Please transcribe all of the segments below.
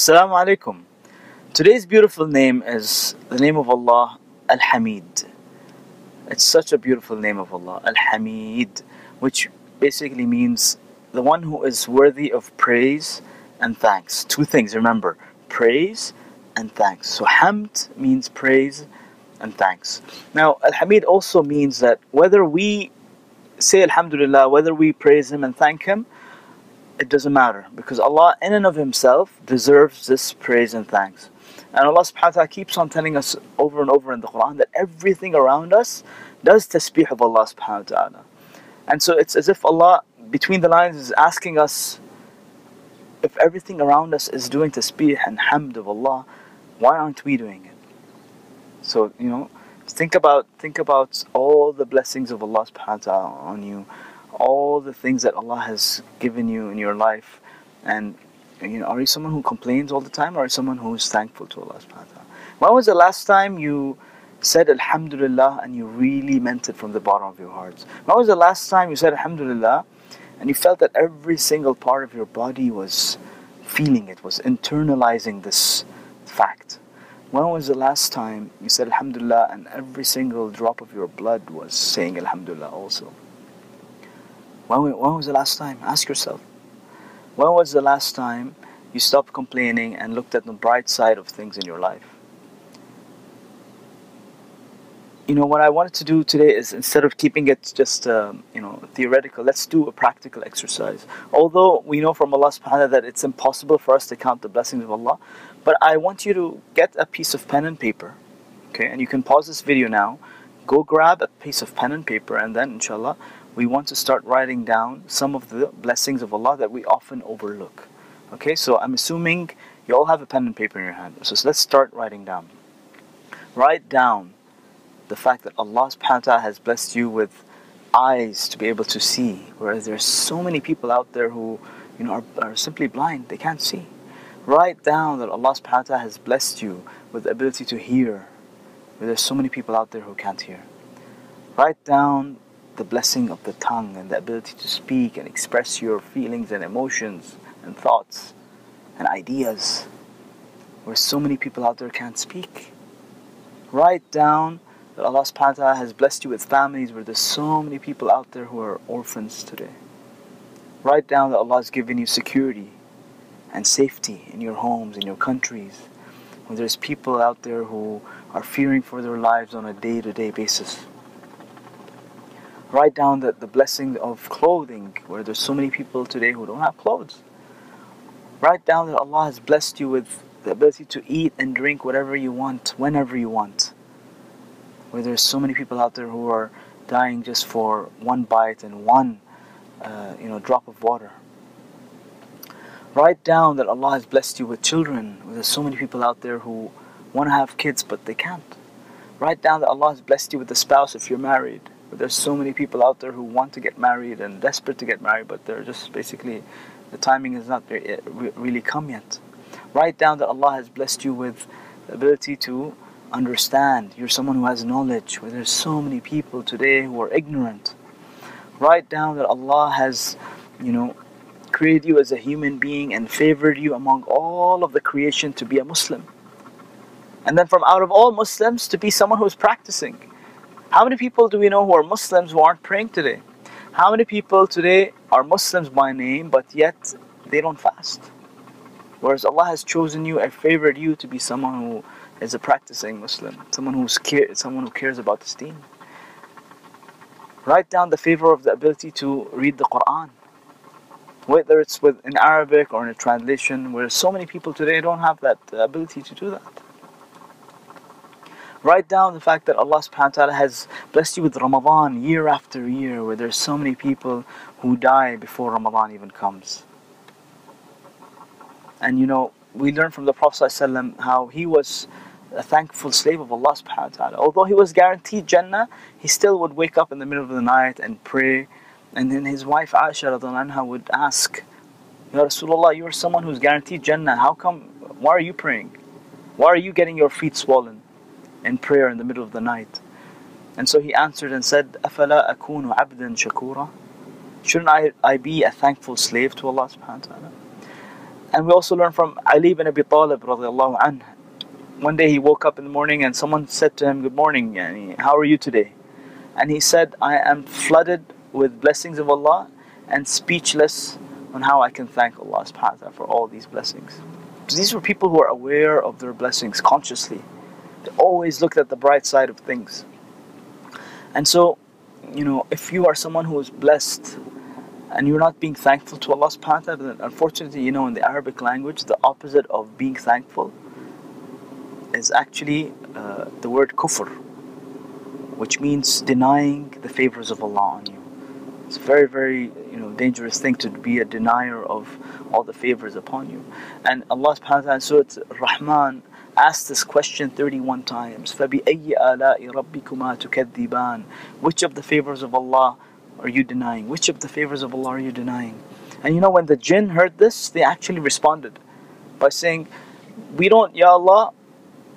Assalamu alaikum. Today's beautiful name is the name of Allah, Al Hamid. It's such a beautiful name of Allah, Al Hamid, which basically means the one who is worthy of praise and thanks. Two things, remember praise and thanks. So, Hamd means praise and thanks. Now, Al Hamid also means that whether we say Alhamdulillah, whether we praise Him and thank Him, it doesn't matter because Allah, in and of Himself, deserves this praise and thanks. And Allah subhanahu wa ta'ala keeps on telling us over and over in the Quran that everything around us does tasbih of Allah subhanahu wa ta'ala. And so it's as if Allah, between the lines, is asking us if everything around us is doing tasbih and hamd of Allah, why aren't we doing it? So, you know, think about think about all the blessings of Allah subhanahu wa ta'ala on you, all the things that Allah has given you in your life. And you know, are you someone who complains all the time or are you someone who is thankful to Allah subhanahu wa ta'ala? When was the last time you said Alhamdulillah and you really meant it from the bottom of your heart? When was the last time you said Alhamdulillah and you felt that every single part of your body was feeling it, was internalizing this fact? When was the last time you said Alhamdulillah and every single drop of your blood was saying Alhamdulillah also? When, when was the last time? Ask yourself. When was the last time you stopped complaining and looked at the bright side of things in your life? You know, what I wanted to do today is instead of keeping it just, um, you know, theoretical, let's do a practical exercise. Although we know from Allah subhanahu wa ta'ala that it's impossible for us to count the blessings of Allah, but I want you to get a piece of pen and paper, okay, and you can pause this video now, go grab a piece of pen and paper, and then inshallah, we want to start writing down some of the blessings of Allah that we often overlook. Okay, so I'm assuming you all have a pen and paper in your hand. So, let's start writing down. Write down the fact that Allah subhanahu wa ta'ala has blessed you with eyes to be able to see, whereas there's so many people out there who you know are, are simply blind, they can't see. Write down that Allah subhanahu wa ta'ala has blessed you with the ability to hear, where there's so many people out there who can't hear. Write down the blessing of the tongue and the ability to speak and express your feelings and emotions and thoughts and ideas where so many people out there can't speak. Write down that Allah subhanahu wa ta'ala has blessed you with families where there's so many people out there who are orphans today. Write down that Allah has given you security and safety in your homes, in your countries, when there's people out there who are fearing for their lives on a day to day basis. Write down that the blessing of clothing, where there's so many people today who don't have clothes. Write down that Allah has blessed you with the ability to eat and drink whatever you want, whenever you want. Where there's so many people out there who are dying just for one bite and one, uh, you know, drop of water. Write down that Allah has blessed you with children. Where there's so many people out there who want to have kids but they can't. Write down that Allah has blessed you with a spouse if you're married. But there's so many people out there who want to get married and desperate to get married, but they're just basically the timing has not really come yet. Write down that Allah has blessed you with the ability to understand. You're someone who has knowledge, where there's so many people today who are ignorant. Write down that Allah has, you know, created you as a human being and favored you among all of the creation to be a Muslim. And then from out of all Muslims to be someone who is practicing. How many people do we know who are Muslims who aren't praying today? How many people today are Muslims by name but yet they don't fast? Whereas Allah has chosen you and favored you to be someone who is a practicing Muslim, someone who's care, someone who cares about this deen. Write down the favor of the ability to read the Quran whether it's with in Arabic or in a translation, where so many people today don't have that uh, ability to do that. Write down the fact that Allah subhanahu wa ta'ala has blessed you with Ramadan year after year, where there's so many people who die before Ramadan even comes. And you know, we learn from the Prophet ﷺ how he was a thankful slave of Allah subhanahu wa ta'ala. Although he was guaranteed Jannah, he still would wake up in the middle of the night and pray and then his wife Aisha anha would ask, Ya Rasulullah, you are someone who's guaranteed Jannah. How come, why are you praying? Why are you getting your feet swollen in prayer in the middle of the night? And so he answered and said, أَفَلَا أَكُونُ عَبْدًا شَكُورًا Shouldn't I, I be a thankful slave to Allah subhanahu wa ta'ala? And we also learn from Ali ibn Abi Talib radiallahu anh. One day he woke up in the morning and someone said to him, Good morning, yani, how are you today? And he said, I am flooded with blessings of Allah and speechless on how I can thank Allah subhanahu wa ta'ala for all these blessings. Because these were people who are aware of their blessings consciously. Always looked at the bright side of things. And so, you know, if you are someone who is blessed and you're not being thankful to Allah subhanahu wa ta'ala, then unfortunately, you know, in the Arabic language, the opposite of being thankful is actually uh, the word kufr, which means denying the favors of Allah on you. It's a very, very you know dangerous thing to be a denier of all the favors upon you. And Allah subhanahu wa ta'ala in Rahman asked this question 31 times. فَبِأَيِّ آلَاءِ رَبِّكُمَا تُكَذِّبَانِ Which of the favors of Allah are you denying? Which of the favors of Allah are you denying? And you know when the jinn heard this, they actually responded by saying, We don't, Ya Allah,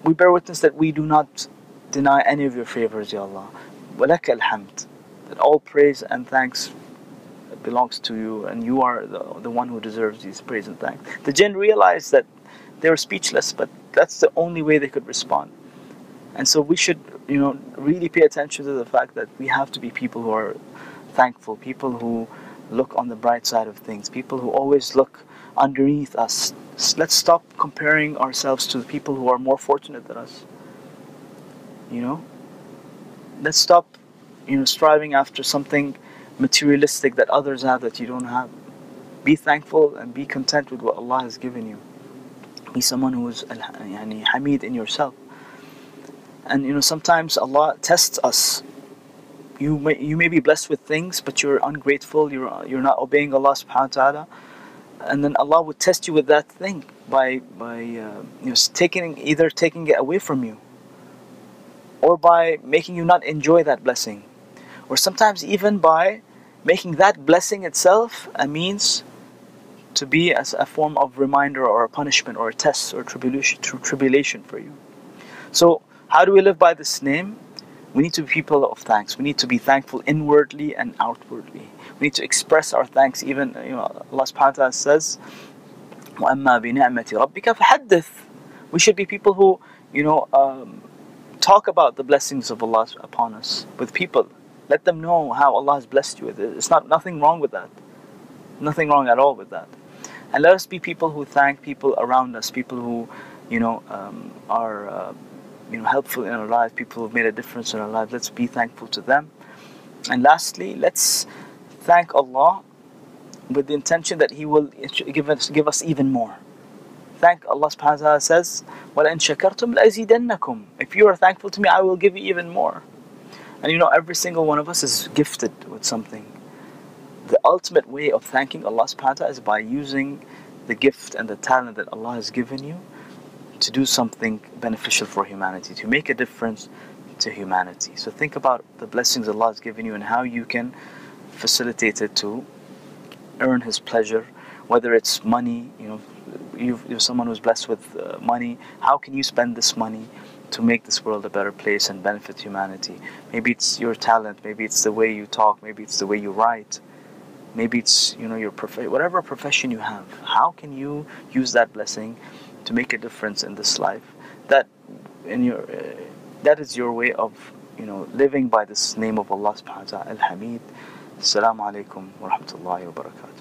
we bear witness that we do not deny any of your favors, Ya Allah. وَلَكَ الْحَمْدِ that all praise and thanks belongs to you and you are the, the one who deserves these praise and thanks. The jinn realized that they were speechless, but that's the only way they could respond. And so we should, you know, really pay attention to the fact that we have to be people who are thankful, people who look on the bright side of things, people who always look underneath us. Let's stop comparing ourselves to the people who are more fortunate than us. You know? Let's stop you know striving after something materialistic that others have that you don't have be thankful and be content with what Allah has given you be someone who is yani, hamid in yourself. And you know sometimes Allah tests us. You may you may be blessed with things but you're ungrateful you're you're not obeying Allah subhanahu wa ta'ala. And then Allah would test you with that thing by by uh, you know taking either taking it away from you or by making you not enjoy that blessing. Or sometimes even by making that blessing itself a means to be as a form of reminder or a punishment or a test or tribulation, tribulation for you. So, how do we live by this name? We need to be people of thanks. We need to be thankful inwardly and outwardly. We need to express our thanks. Even you know, Allah Subhanahu wa Taala says, "وَأَمَّا بِنِعْمَةِ رَبِّكَ فَحَدِّثْ." We should be people who, you know, um, talk about the blessings of Allah upon us with people. Let them know how Allah has blessed you with it. It's not nothing wrong with that. Nothing wrong at all with that. And let us be people who thank people around us, people who, you know, um, are, uh, you know, helpful in our lives, people who've made a difference in our lives. Let's be thankful to them. And lastly, let's thank Allah with the intention that He will give us, give us even more. Thank Allah subhanahu wa ta'ala says, وَلَإِن شَكَرْتُمْ لَأَزِيدَنَّكُمْ If you are thankful to me, I will give you even more. And you know, every single one of us is gifted with something. The ultimate way of thanking Allah subhanahu wa ta'ala is by using the gift and the talent that Allah has given you to do something beneficial for humanity, to make a difference to humanity. So think about the blessings Allah has given you and how you can facilitate it to earn His pleasure, whether it's money, you know, you're someone who's blessed with uh, money, how can you spend this money? to make this world a better place and benefit humanity. Maybe it's your talent, maybe it's the way you talk, maybe it's the way you write, maybe it's you know your prof- whatever profession you have. How can you use that blessing to make a difference in this life? That in your uh, that is your way of you know living by this name of Allah subhanahu wa ta'ala al-Hamid. Assalamu alaikum wa rahmatullahi wa barakatuh.